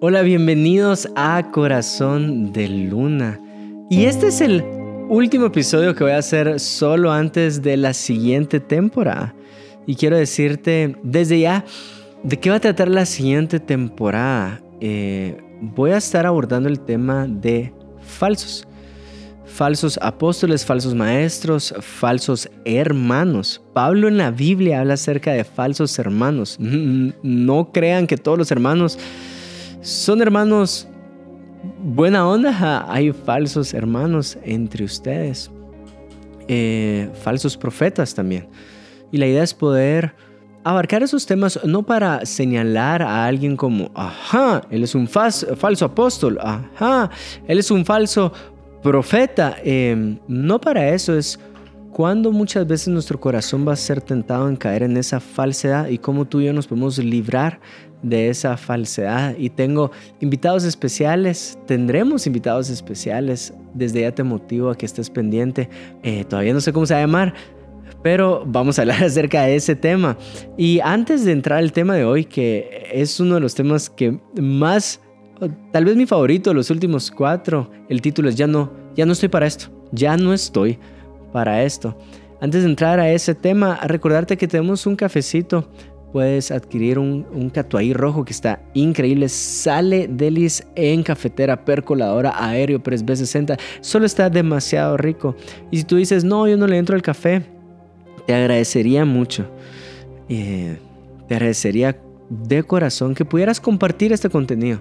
Hola, bienvenidos a Corazón de Luna. Y este es el último episodio que voy a hacer solo antes de la siguiente temporada. Y quiero decirte desde ya de qué va a tratar la siguiente temporada. Eh, voy a estar abordando el tema de falsos. Falsos apóstoles, falsos maestros, falsos hermanos. Pablo en la Biblia habla acerca de falsos hermanos. No crean que todos los hermanos son hermanos buena onda. Hay falsos hermanos entre ustedes. Eh, falsos profetas también. Y la idea es poder abarcar esos temas no para señalar a alguien como, ajá, él es un falso apóstol, ajá, él es un falso profeta. Em, no para eso, es cuando muchas veces nuestro corazón va a ser tentado en caer en esa falsedad y cómo tú y yo nos podemos librar de esa falsedad. Y tengo invitados especiales, tendremos invitados especiales. Desde ya te motivo a que estés pendiente. Eh, todavía no sé cómo se va a llamar, pero vamos a hablar acerca de ese tema. Y antes de entrar al tema de hoy, que es uno de los temas que más, tal vez mi favorito, los últimos cuatro, el título es Ya no, ya no estoy para esto, ya no estoy para esto. Antes de entrar a ese tema, recordarte que tenemos un cafecito puedes adquirir un, un rojo que está increíble. Sale delis en cafetera, percoladora, aéreo, Press B60. Solo está demasiado rico. Y si tú dices, no, yo no le entro al café, te agradecería mucho. Eh, te agradecería de corazón que pudieras compartir este contenido.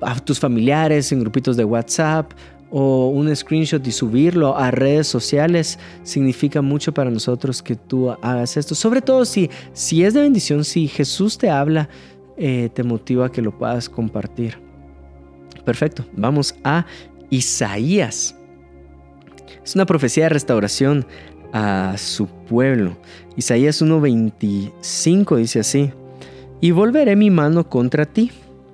a tus familiares, en grupitos de WhatsApp o un screenshot y subirlo a redes sociales significa mucho para nosotros que tú hagas esto. Sobre todo si, si es de bendición, si Jesús te habla, eh, te motiva a que lo puedas compartir. Perfecto, vamos a Isaías. Es una profecía de restauración a su pueblo. Isaías 1.25 dice así, y volveré mi mano contra ti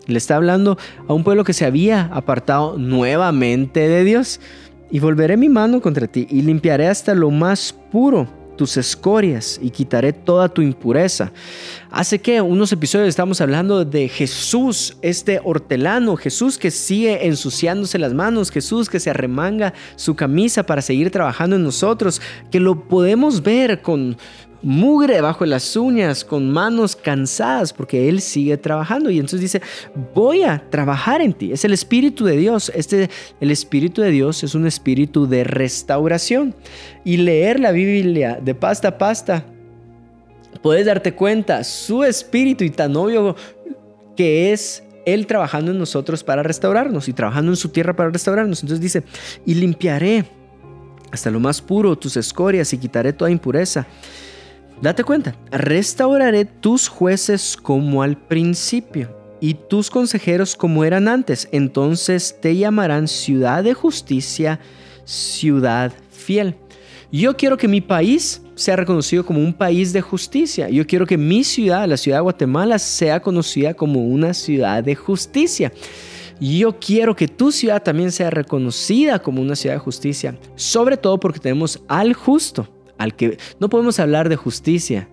le está hablando a un pueblo que se había apartado nuevamente de Dios. Y volveré mi mano contra ti y limpiaré hasta lo más puro tus escorias y quitaré toda tu impureza. Hace que unos episodios estamos hablando de Jesús, este hortelano, Jesús que sigue ensuciándose las manos, Jesús que se arremanga su camisa para seguir trabajando en nosotros, que lo podemos ver con mugre debajo de las uñas, con manos cansadas, porque Él sigue trabajando. Y entonces dice, voy a trabajar en ti. Es el Espíritu de Dios. Este, el Espíritu de Dios es un espíritu de restauración. Y leer la Biblia de pasta a pasta, puedes darte cuenta, su espíritu y tan obvio que es él trabajando en nosotros para restaurarnos y trabajando en su tierra para restaurarnos. Entonces dice, y limpiaré hasta lo más puro tus escorias y quitaré toda impureza Date cuenta, restauraré tus jueces como al principio y tus consejeros como eran antes. Entonces te llamarán ciudad de justicia, ciudad fiel. Yo quiero que mi país sea reconocido como un país de justicia. Yo quiero que mi ciudad, la ciudad de Guatemala, sea conocida como una ciudad de justicia. Yo quiero que tu ciudad también sea reconocida como una ciudad de justicia, sobre todo porque tenemos al justo al que no podemos hablar de justicia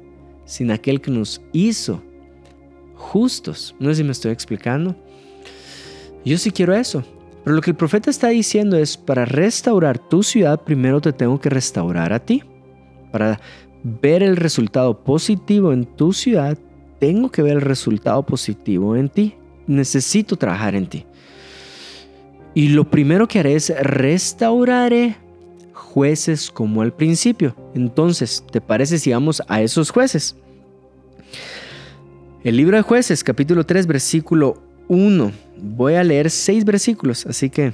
sin aquel que nos hizo justos. No sé si me estoy explicando. Yo sí quiero eso. Pero lo que el profeta está diciendo es, para restaurar tu ciudad, primero te tengo que restaurar a ti. Para ver el resultado positivo en tu ciudad, tengo que ver el resultado positivo en ti. Necesito trabajar en ti. Y lo primero que haré es restauraré jueces como al principio. Entonces, ¿te parece si vamos a esos jueces? El libro de jueces, capítulo 3, versículo 1. Voy a leer seis versículos, así que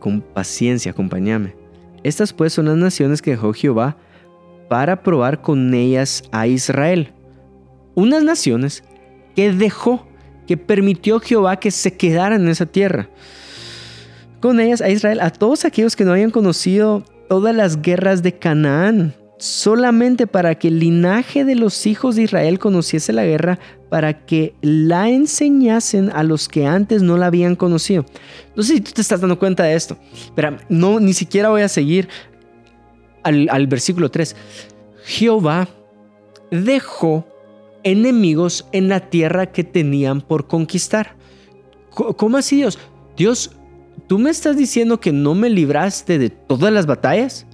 con paciencia, acompáñame. Estas pues son las naciones que dejó Jehová para probar con ellas a Israel. Unas naciones que dejó, que permitió Jehová que se quedaran en esa tierra con ellas a Israel, a todos aquellos que no hayan conocido todas las guerras de Canaán, solamente para que el linaje de los hijos de Israel conociese la guerra, para que la enseñasen a los que antes no la habían conocido. No sé si tú te estás dando cuenta de esto, pero no, ni siquiera voy a seguir al, al versículo 3. Jehová dejó enemigos en la tierra que tenían por conquistar. ¿Cómo así Dios? Dios, ¿tú me estás diciendo que no me libraste de todas las batallas?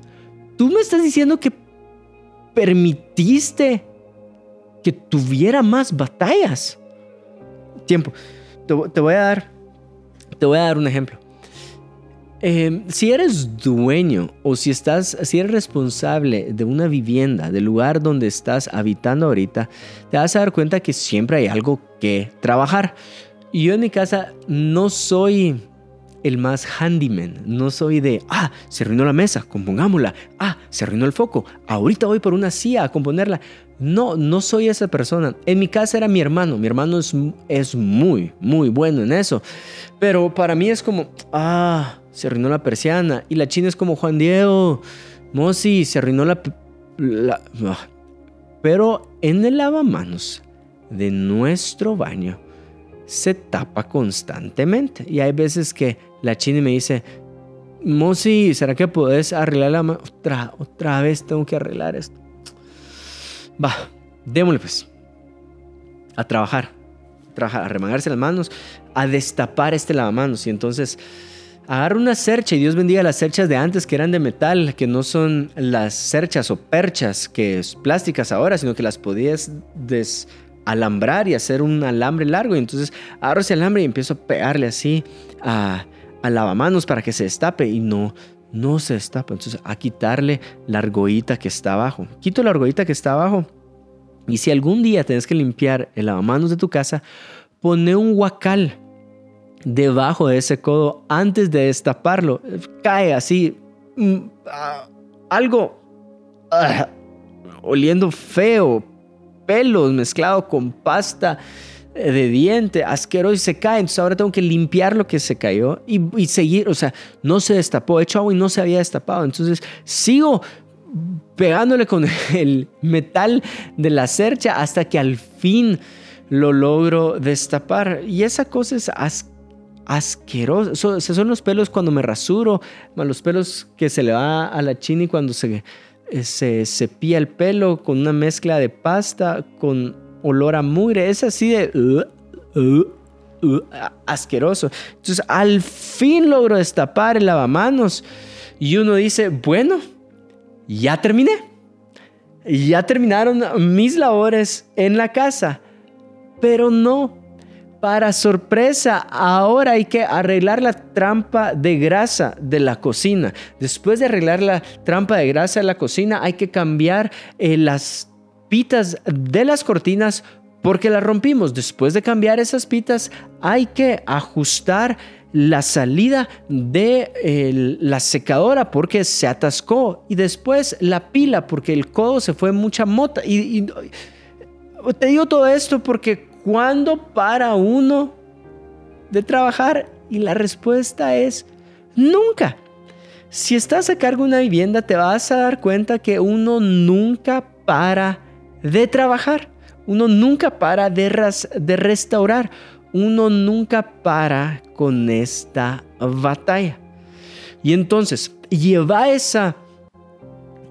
¿Tú me estás diciendo que permitiste que tuviera más batallas? Tiempo. Te, voy a dar, te voy a dar un ejemplo. Em, si eres dueño o si estás, si eres responsable de una vivienda, del lugar donde estás habitando ahorita, te vas a dar cuenta que siempre hay algo que trabajar. Y yo en mi casa no soy el más handyman, no soy de, ah, se arruinó la mesa, compongámosla, ah, se arruinó el foco, ahorita voy por una silla a componerla. No, no soy esa persona. En mi casa era mi hermano, mi hermano es, es muy, muy bueno en eso. Pero para mí es como, ah, se arruinó la persiana. Y la china es como Juan Diego, Mosi, se arruinó la... Ah. Pero en el lavamanos de nuestro baño se tapa constantemente. Y hay veces que la china me dice, Mosi, ¿será que puedes arreglar la Otra, otra vez tengo que arreglar esto. Va, démosle pues. A trabajar. A trabajar, a remangarse las manos, a destapar este lavamanos. Y entonces agarra una cercha y Dios bendiga las cerchas de antes que eran de metal, que no son las cerchas o perchas que es plásticas ahora, sino que las podías desalambrar y hacer un alambre largo. Y entonces agarro ese alambre y empiezo a pegarle así a, a lavamanos para que se destape y no, no se destapa. Entonces a quitarle la argollita que está abajo. Quito la argollita que está abajo. Y si algún día tienes que limpiar el lavamanos de tu casa, pone un guacal debajo de ese codo antes de destaparlo. Cae así, mm, ah, algo ah, oliendo feo, pelos mezclado con pasta eh, de diente, asqueroso y se cae. Entonces ahora tengo que limpiar lo que se cayó y, seguir. O sea, no se destapó, he hecho agua y no se había destapado. Entonces sigo pegándole con el metal de la cercha hasta que al fin lo logro destapar. Y esa cosa es asquerosa asqueroso. son los pelos cuando me rasuro, los pelos que se le va a la chini cuando se, se cepilla el pelo con una mezcla de pasta, con olor a mugre. Es así de... Uh, uh, uh, asqueroso. Entonces al fin logro destapar el lavamanos y uno dice, bueno, ya terminé. Ya terminaron mis labores en la casa. Pero no, para sorpresa, ahora hay que arreglar la trampa de grasa de la cocina. Después de arreglar la trampa de grasa de la cocina, hay que cambiar eh, las pitas de las cortinas porque las rompimos. Después de cambiar esas pitas, hay que ajustar la salida de la secadora porque se atascó y después la pila porque el codo se fue mucha mota. y te digo todo esto porque ¿Cuándo para uno de trabajar? Y la respuesta es nunca. Si estás a cargo de una vivienda, te vas a dar cuenta que uno nunca para de trabajar. Uno nunca para de, de restaurar. Uno nunca para con esta batalla. Y entonces, lleva esa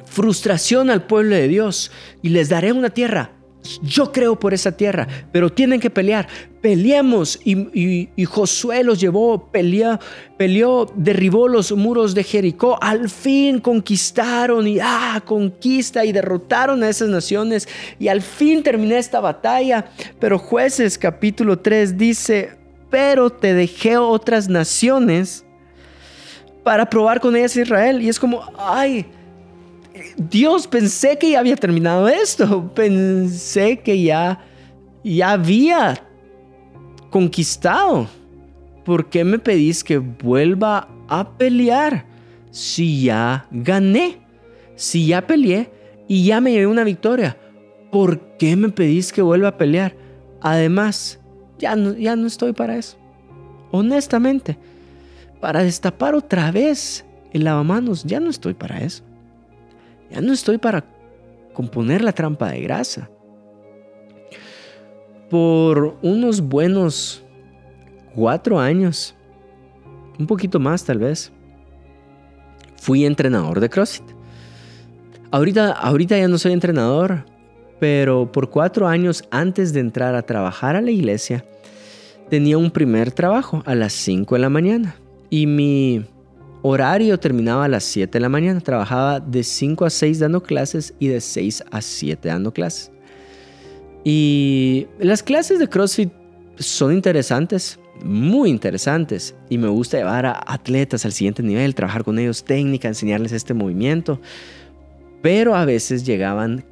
frustración al pueblo de Dios y les daré una tierra yo creo por esa tierra, pero tienen que pelear. Peleemos. Y, Josué los llevó, peleó, peleó, derribó los muros de Jericó. Al fin conquistaron y ah, conquista y derrotaron a esas naciones. Y al fin terminé esta batalla. Pero jueces capítulo 3 dice, pero te dejé otras naciones para probar con ellas Israel. Y es como, ay, Dios, pensé que ya había terminado esto. Pensé que ya, ya había conquistado. ¿Por qué me pedís que vuelva a pelear si ya gané? Si ya peleé y ya me llevé una victoria. ¿Por qué me pedís que vuelva a pelear? Además, ya no, ya no estoy para eso. Honestamente, para destapar otra vez el lavamanos, ya no estoy para eso. Ya no estoy para componer la trampa de grasa. Por unos buenos cuatro años, un poquito más tal vez, fui entrenador de CrossFit. Ahorita, ahorita ya no soy entrenador, pero por cuatro años antes de entrar a trabajar a la iglesia, tenía un primer trabajo a las 5 de la mañana y mi horario terminaba a las 7 de la mañana. Trabajaba de 5 a 6 dando clases y de 6 a 7 dando clases. Y las clases de CrossFit son interesantes, muy interesantes. Y me gusta llevar a atletas al siguiente nivel, trabajar con ellos técnica, enseñarles este movimiento. Pero a veces llegaban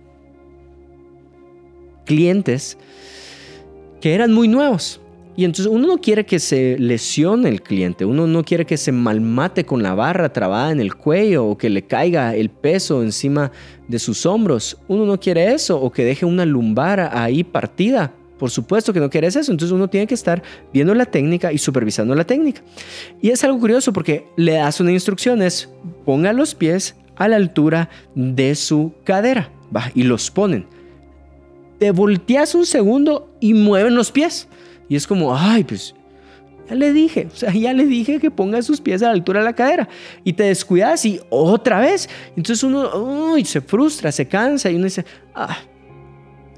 clientes que eran muy nuevos y entonces uno no quiere que se lesione el cliente, uno no quiere que se malmate con la barra trabada en el cuello o que le caiga el peso encima de sus hombros. Uno no quiere eso o que deje una lumbar ahí partida. Por supuesto que no quieres eso, entonces uno tiene que estar viendo la técnica y supervisando la técnica. Y es algo curioso porque le das una instrucción, es ponga los pies a la altura de su cadera va, y los ponen. Te volteas un segundo y mueven los pies. Y es como, ay, pues ya le dije, o sea, ya le dije que ponga sus pies a la altura de la cadera y te descuidas y otra vez. Entonces uno uy, se frustra, se cansa y uno dice, ah,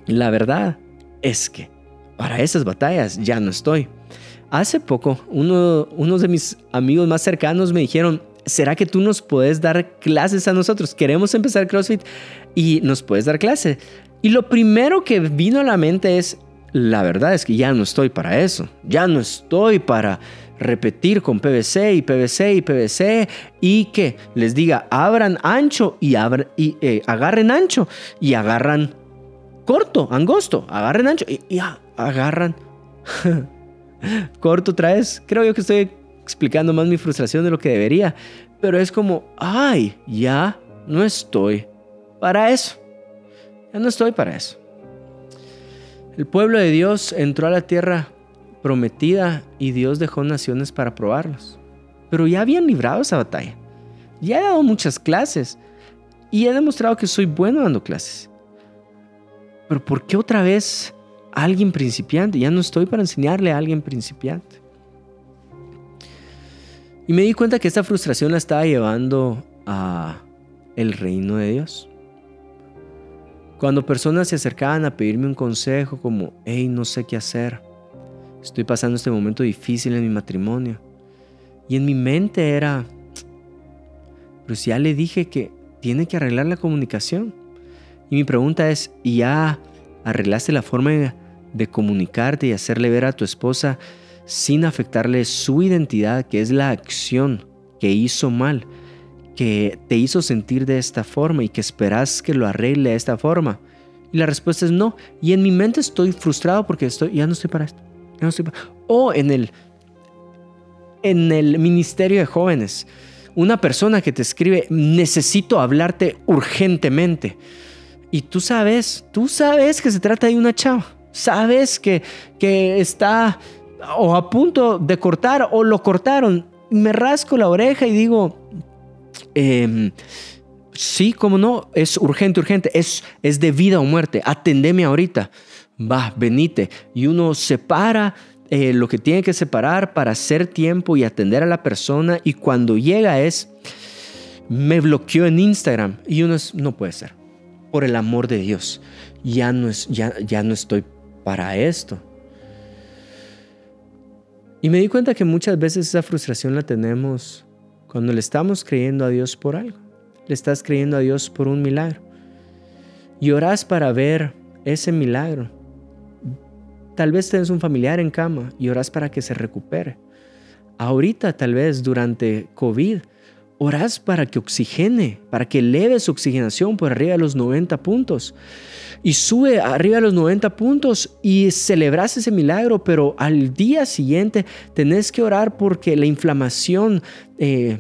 la verdad es que para esas batallas ya no estoy. Hace poco, uno, unos de mis amigos más cercanos me dijeron, ¿será que tú nos puedes dar clases a nosotros? Queremos empezar CrossFit y nos puedes dar clase. Y lo primero que vino a la mente es, la verdad es que ya no estoy para eso. Ya no estoy para repetir con PVC y PVC y PVC y que les diga abran ancho y, y eh, agarren ancho y agarran corto, angosto, agarren ancho y, agarran corto otra vez. Creo yo que estoy explicando más mi frustración de lo que debería, pero es como, ay, ya no estoy para eso. Ya no estoy para eso. El pueblo de Dios entró a la tierra prometida y Dios dejó naciones para probarlos. Pero ya habían librado esa batalla. Ya he dado muchas clases y he demostrado que soy bueno dando clases. Pero ¿por qué otra vez alguien principiante? Ya no estoy para enseñarle a alguien principiante. Y me di cuenta que esta frustración la estaba llevando a el reino de Dios. Cuando personas se acercaban a pedirme un consejo como, hey, no sé qué hacer, estoy pasando este momento difícil en mi matrimonio. Y en mi mente era, pero si ya le dije que tiene que arreglar la comunicación. Y mi pregunta es, ¿y ya arreglaste la forma de comunicarte y hacerle ver a tu esposa sin afectarle su identidad, que es la acción que hizo mal? Que te hizo sentir de esta forma y que esperas que lo arregle de esta forma? Y la respuesta es no. Y en mi mente estoy frustrado porque estoy, ya no estoy para esto. O en el, en el ministerio de jóvenes, una persona que te escribe, necesito hablarte urgentemente. Y tú sabes, tú sabes que se trata de una chava. Sabes que, que está o a punto de cortar o lo cortaron. Me rasco la oreja y digo, Em, sí, como no, es urgente, urgente, es, es de vida o muerte, atendeme ahorita, va, venite. Y uno separa eh, lo que tiene que separar para hacer tiempo y atender a la persona y cuando llega es, me bloqueó en Instagram y uno es, no puede ser, por el amor de Dios, ya no, es, ya, ya no estoy para esto. Y me di cuenta que muchas veces esa frustración la tenemos cuando le estamos creyendo a Dios por algo, le estás creyendo a Dios por un milagro. Y para ver ese milagro. Tal vez tenés un familiar en cama y orás para que se recupere. Ahorita, tal vez durante COVID, orás para que oxigene, para que eleve su oxigenación por arriba de los 90 puntos. Y sube arriba de los 90 puntos y celebras ese milagro, pero al día siguiente tenés que orar porque la inflamación eh,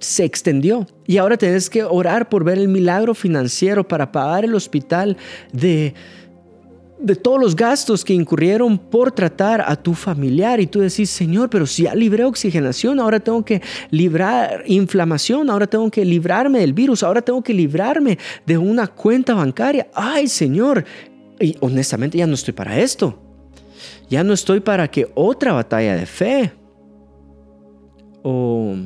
se extendió. Y ahora tenés que orar por ver el milagro financiero para pagar el hospital de, de todos los gastos que incurrieron por tratar a tu familiar. Y tú decís, Señor, pero si ya libré oxigenación, ahora tengo que librar inflamación, ahora tengo que librarme del virus, ahora tengo que librarme de una cuenta bancaria. Ay, Señor. Y honestamente ya no estoy para esto. Ya no estoy para que otra batalla de fe o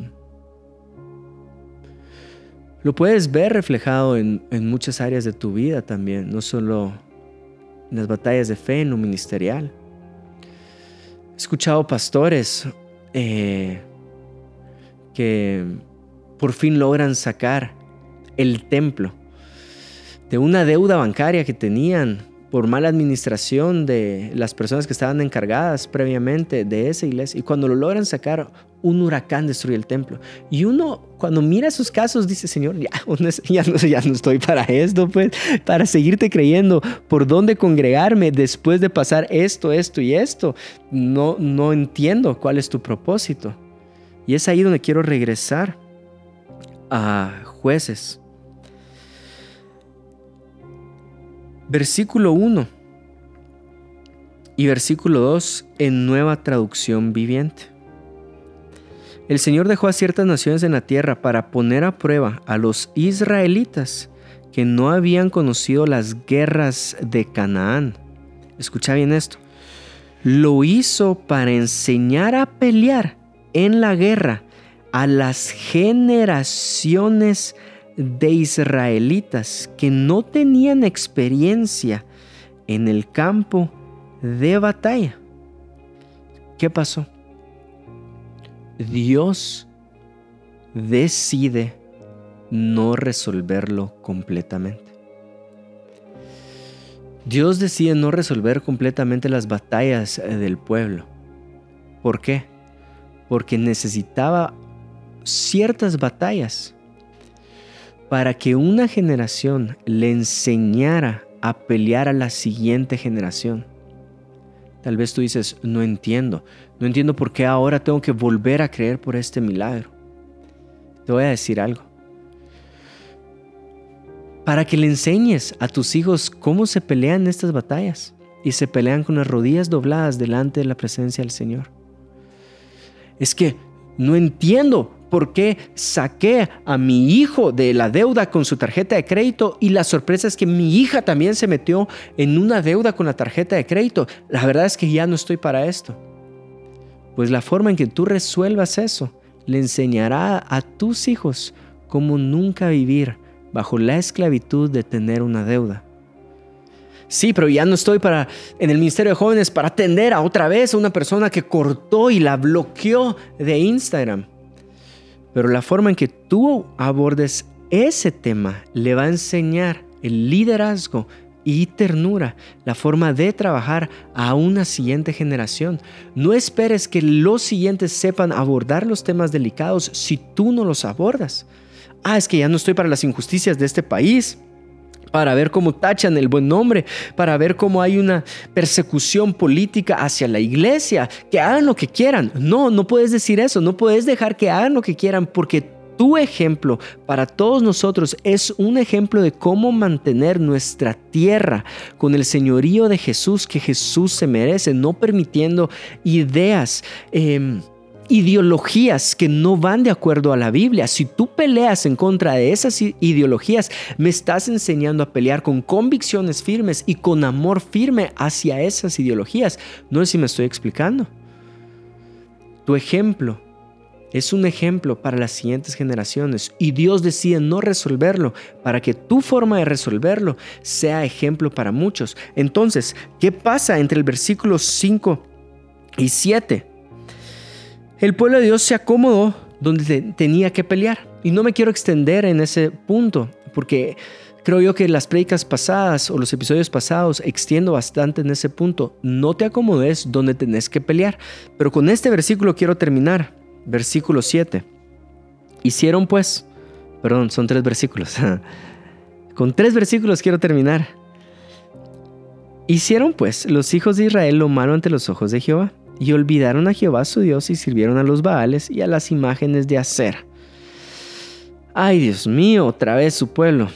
Lo puedes ver reflejado en, muchas áreas de tu vida también, no solo en las batallas de fe, en lo ministerial. He escuchado pastores eh, que por fin logran sacar el templo de una deuda bancaria que tenían por mala administración de las personas que estaban encargadas previamente de esa iglesia. Y cuando lo logran sacar, un huracán destruye el templo. Y uno, cuando mira esos casos, dice, Señor, ya, ya, no, ya no estoy para esto, pues, para seguirte creyendo por dónde congregarme después de pasar esto, esto y esto. No, no entiendo cuál es tu propósito. Y es ahí donde quiero regresar a jueces Versículo 1 y versículo 2 en nueva traducción viviente. El Señor dejó a ciertas naciones en la tierra para poner a prueba a los israelitas que no habían conocido las guerras de Canaán. Escucha bien esto. Lo hizo para enseñar a pelear en la guerra a las generaciones de israelitas que no tenían experiencia en el campo de batalla. ¿Qué pasó? Dios decide no resolverlo completamente. Dios decide no resolver completamente las batallas del pueblo. ¿Por qué? Porque necesitaba ciertas batallas para que una generación le enseñara a pelear a la siguiente generación. Tal vez tú dices, no entiendo, no entiendo por qué ahora tengo que volver a creer por este milagro. Te voy a decir algo. Para que le enseñes a tus hijos cómo se pelean estas batallas y se pelean con las rodillas dobladas delante de la presencia del Señor. Es que no entiendo por qué saqué a mi hijo de la deuda con su tarjeta de crédito y la sorpresa es que mi hija también se metió en una deuda con la tarjeta de crédito. La verdad es que ya no estoy para esto. Pues la forma en que tú resuelvas eso le enseñará a tus hijos cómo nunca vivir bajo la esclavitud de tener una deuda. Sí, pero ya no estoy para en el Ministerio de Jóvenes para atender a otra vez a una persona que cortó y la bloqueó de Instagram. Pero la forma en que tú abordes ese tema le va a enseñar el liderazgo y ternura, la forma de trabajar a una siguiente generación. No esperes que los siguientes sepan abordar los temas delicados si tú no los abordas. Ah, es que ya no estoy para las injusticias de este país para ver cómo tachan el buen nombre, para ver cómo hay una persecución política hacia la iglesia, que hagan lo que quieran. No, no puedes decir eso, no puedes dejar que hagan lo que quieran porque tu ejemplo para todos nosotros es un ejemplo de cómo mantener nuestra tierra con el señorío de Jesús que Jesús se merece, no permitiendo ideas. Em, ideologías que no van de acuerdo a la Biblia. Si tú peleas en contra de esas ideologías, me estás enseñando a pelear con convicciones firmes y con amor firme hacia esas ideologías. No sé si me estoy explicando. Tu ejemplo es un ejemplo para las siguientes generaciones y Dios decide no resolverlo para que tu forma de resolverlo sea ejemplo para muchos. Entonces, ¿qué pasa entre el versículo 5 y 7? El pueblo de Dios se acomodó donde tenía que pelear. Y no me quiero extender en ese punto, porque creo yo que las predicas pasadas o los episodios pasados extiendo bastante en ese punto. No te acomodes donde tenés que pelear. Pero con este versículo quiero terminar. Versículo 7. Hicieron pues, perdón, son tres versículos. con tres versículos quiero terminar. Hicieron pues los hijos de Israel lo malo ante los ojos de Jehová y olvidaron a Jehová su Dios y sirvieron a los Baales y a las imágenes de Acera. Ay Dios mío, otra vez su pueblo.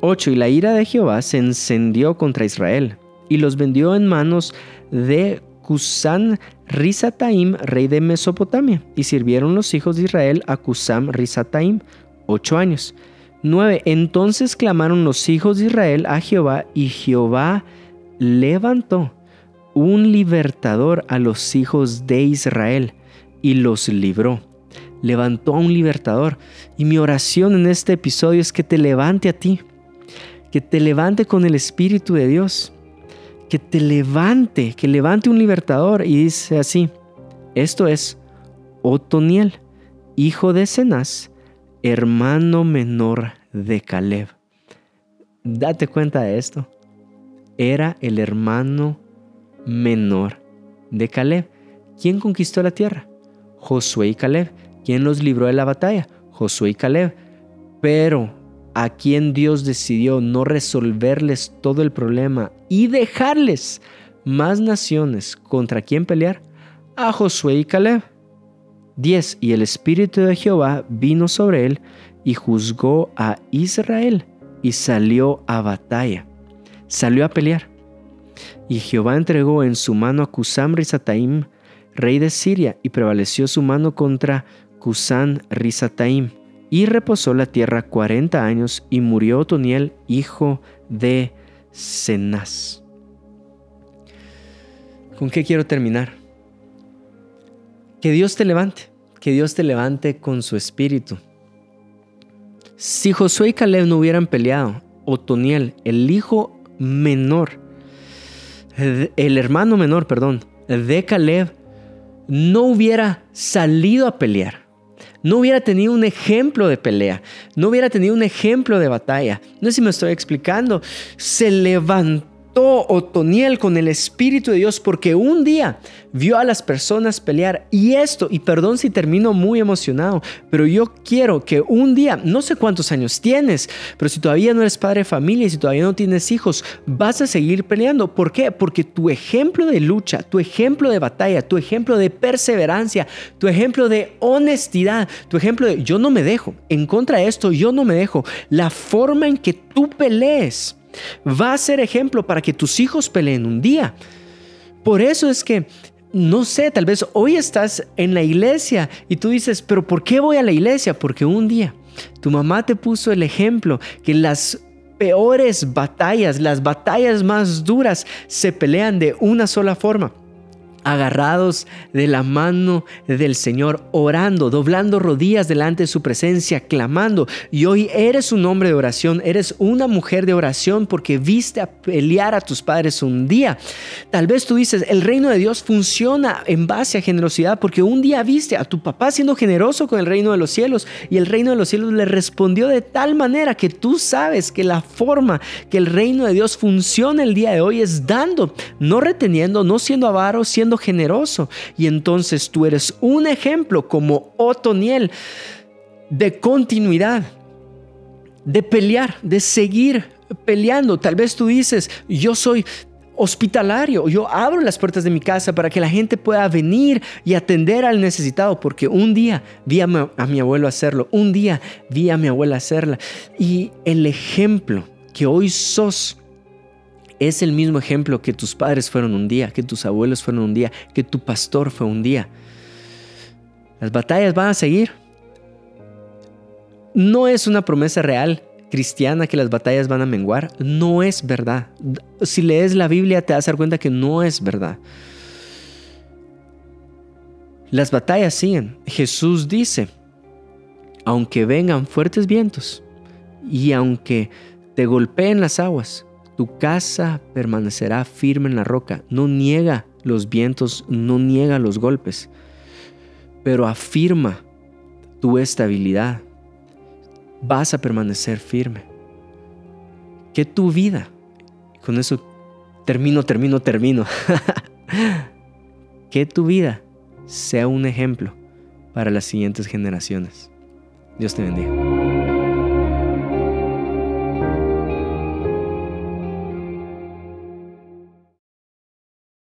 8. Y la ira de Jehová se encendió contra Israel y los vendió en manos de Cusán Risataim, rey de Mesopotamia, y sirvieron los hijos de Israel a Cusán Risataim ocho años. 9. Entonces clamaron los hijos de Israel a Jehová y Jehová levantó un libertador a los hijos de Israel y los libró. levantó a un libertador. Y mi oración en este episodio es que te levante a ti, que te levante con el Espíritu de Dios, que te levante, que levante un libertador. Y dice así, esto es Otoniel, hijo de Cenaz, hermano menor de Caleb. Date cuenta de esto. Era el hermano menor de Caleb. ¿Quién conquistó la tierra? Josué y Caleb. ¿Quién los libró de la batalla? Josué y Caleb. Pero a quien Dios decidió no resolverles todo el problema y dejarles más naciones contra quién pelear? A Josué y Caleb. 10. Y el Espíritu de Jehová vino sobre él y juzgó a Israel y salió a batalla. Salió a pelear. Y Jehová entregó en su mano a Cusam Risataim, rey de Siria, y prevaleció su mano contra Cusán Risataim. Y reposó la tierra cuarenta años, y murió Otoniel, hijo de Cenaz. ¿Con qué quiero terminar? Que Dios te levante, que Dios te levante con su espíritu. Si Josué y Caleb no hubieran peleado, Otoniel, el hijo menor, el hermano menor, perdón, de Caleb, no hubiera salido a pelear, no hubiera tenido un ejemplo de pelea, no hubiera tenido un ejemplo de batalla. No sé si me estoy explicando. Se levantó Otoniel con el Espíritu de Dios porque un día vio a las personas pelear y esto, y perdón si termino muy emocionado, pero yo quiero que un día, no sé cuántos años tienes, pero si todavía no eres padre de familia y si todavía no tienes hijos, vas a seguir peleando. ¿Por qué? Porque tu ejemplo de lucha, tu ejemplo de batalla, tu ejemplo de perseverancia, tu ejemplo de honestidad, tu ejemplo de yo no me dejo, en contra de esto yo no me dejo, la forma en que tú pelees Va a ser ejemplo para que tus hijos peleen un día. Por eso es que, no sé, tal vez hoy estás en la iglesia y tú dices, pero ¿por qué voy a la iglesia? Porque un día tu mamá te puso el ejemplo que las peores batallas, las batallas más duras, se pelean de una sola forma agarrados de la mano del Señor, orando, doblando rodillas delante de su presencia, clamando. Y hoy eres un hombre de oración, eres una mujer de oración porque viste a pelear a tus padres un día. Tal vez tú dices, el reino de Dios funciona en base a generosidad porque un día viste a tu papá siendo generoso con el reino de los cielos y el reino de los cielos le respondió de tal manera que tú sabes que la forma que el reino de Dios funciona el día de hoy es dando, no reteniendo, no siendo avaro, generoso. Y entonces tú eres un ejemplo como Otoniel de continuidad, de pelear, de seguir peleando. Tal vez tú dices, yo soy hospitalario. Yo abro las puertas de mi casa para que la gente pueda venir y atender al necesitado, porque un día vi a mi, a mi, abuelo hacerlo, un día vi a mi abuela hacerla. Y el ejemplo que hoy sos es el mismo ejemplo que tus padres fueron un día, que tus abuelos fueron un día, que tu pastor fue un día. Las batallas van a seguir. No es una promesa real cristiana que las batallas van a menguar. No es verdad. Si lees la Biblia te vas a dar cuenta que no es verdad. Las batallas siguen. Jesús dice, aunque vengan fuertes vientos y aunque te golpeen las aguas, tu casa permanecerá firme en la roca. No niega los vientos, no niega los golpes, pero afirma tu estabilidad. Vas a permanecer firme. Que tu vida, con eso termino, termino, termino, que tu vida sea un ejemplo para las siguientes generaciones. Dios te bendiga.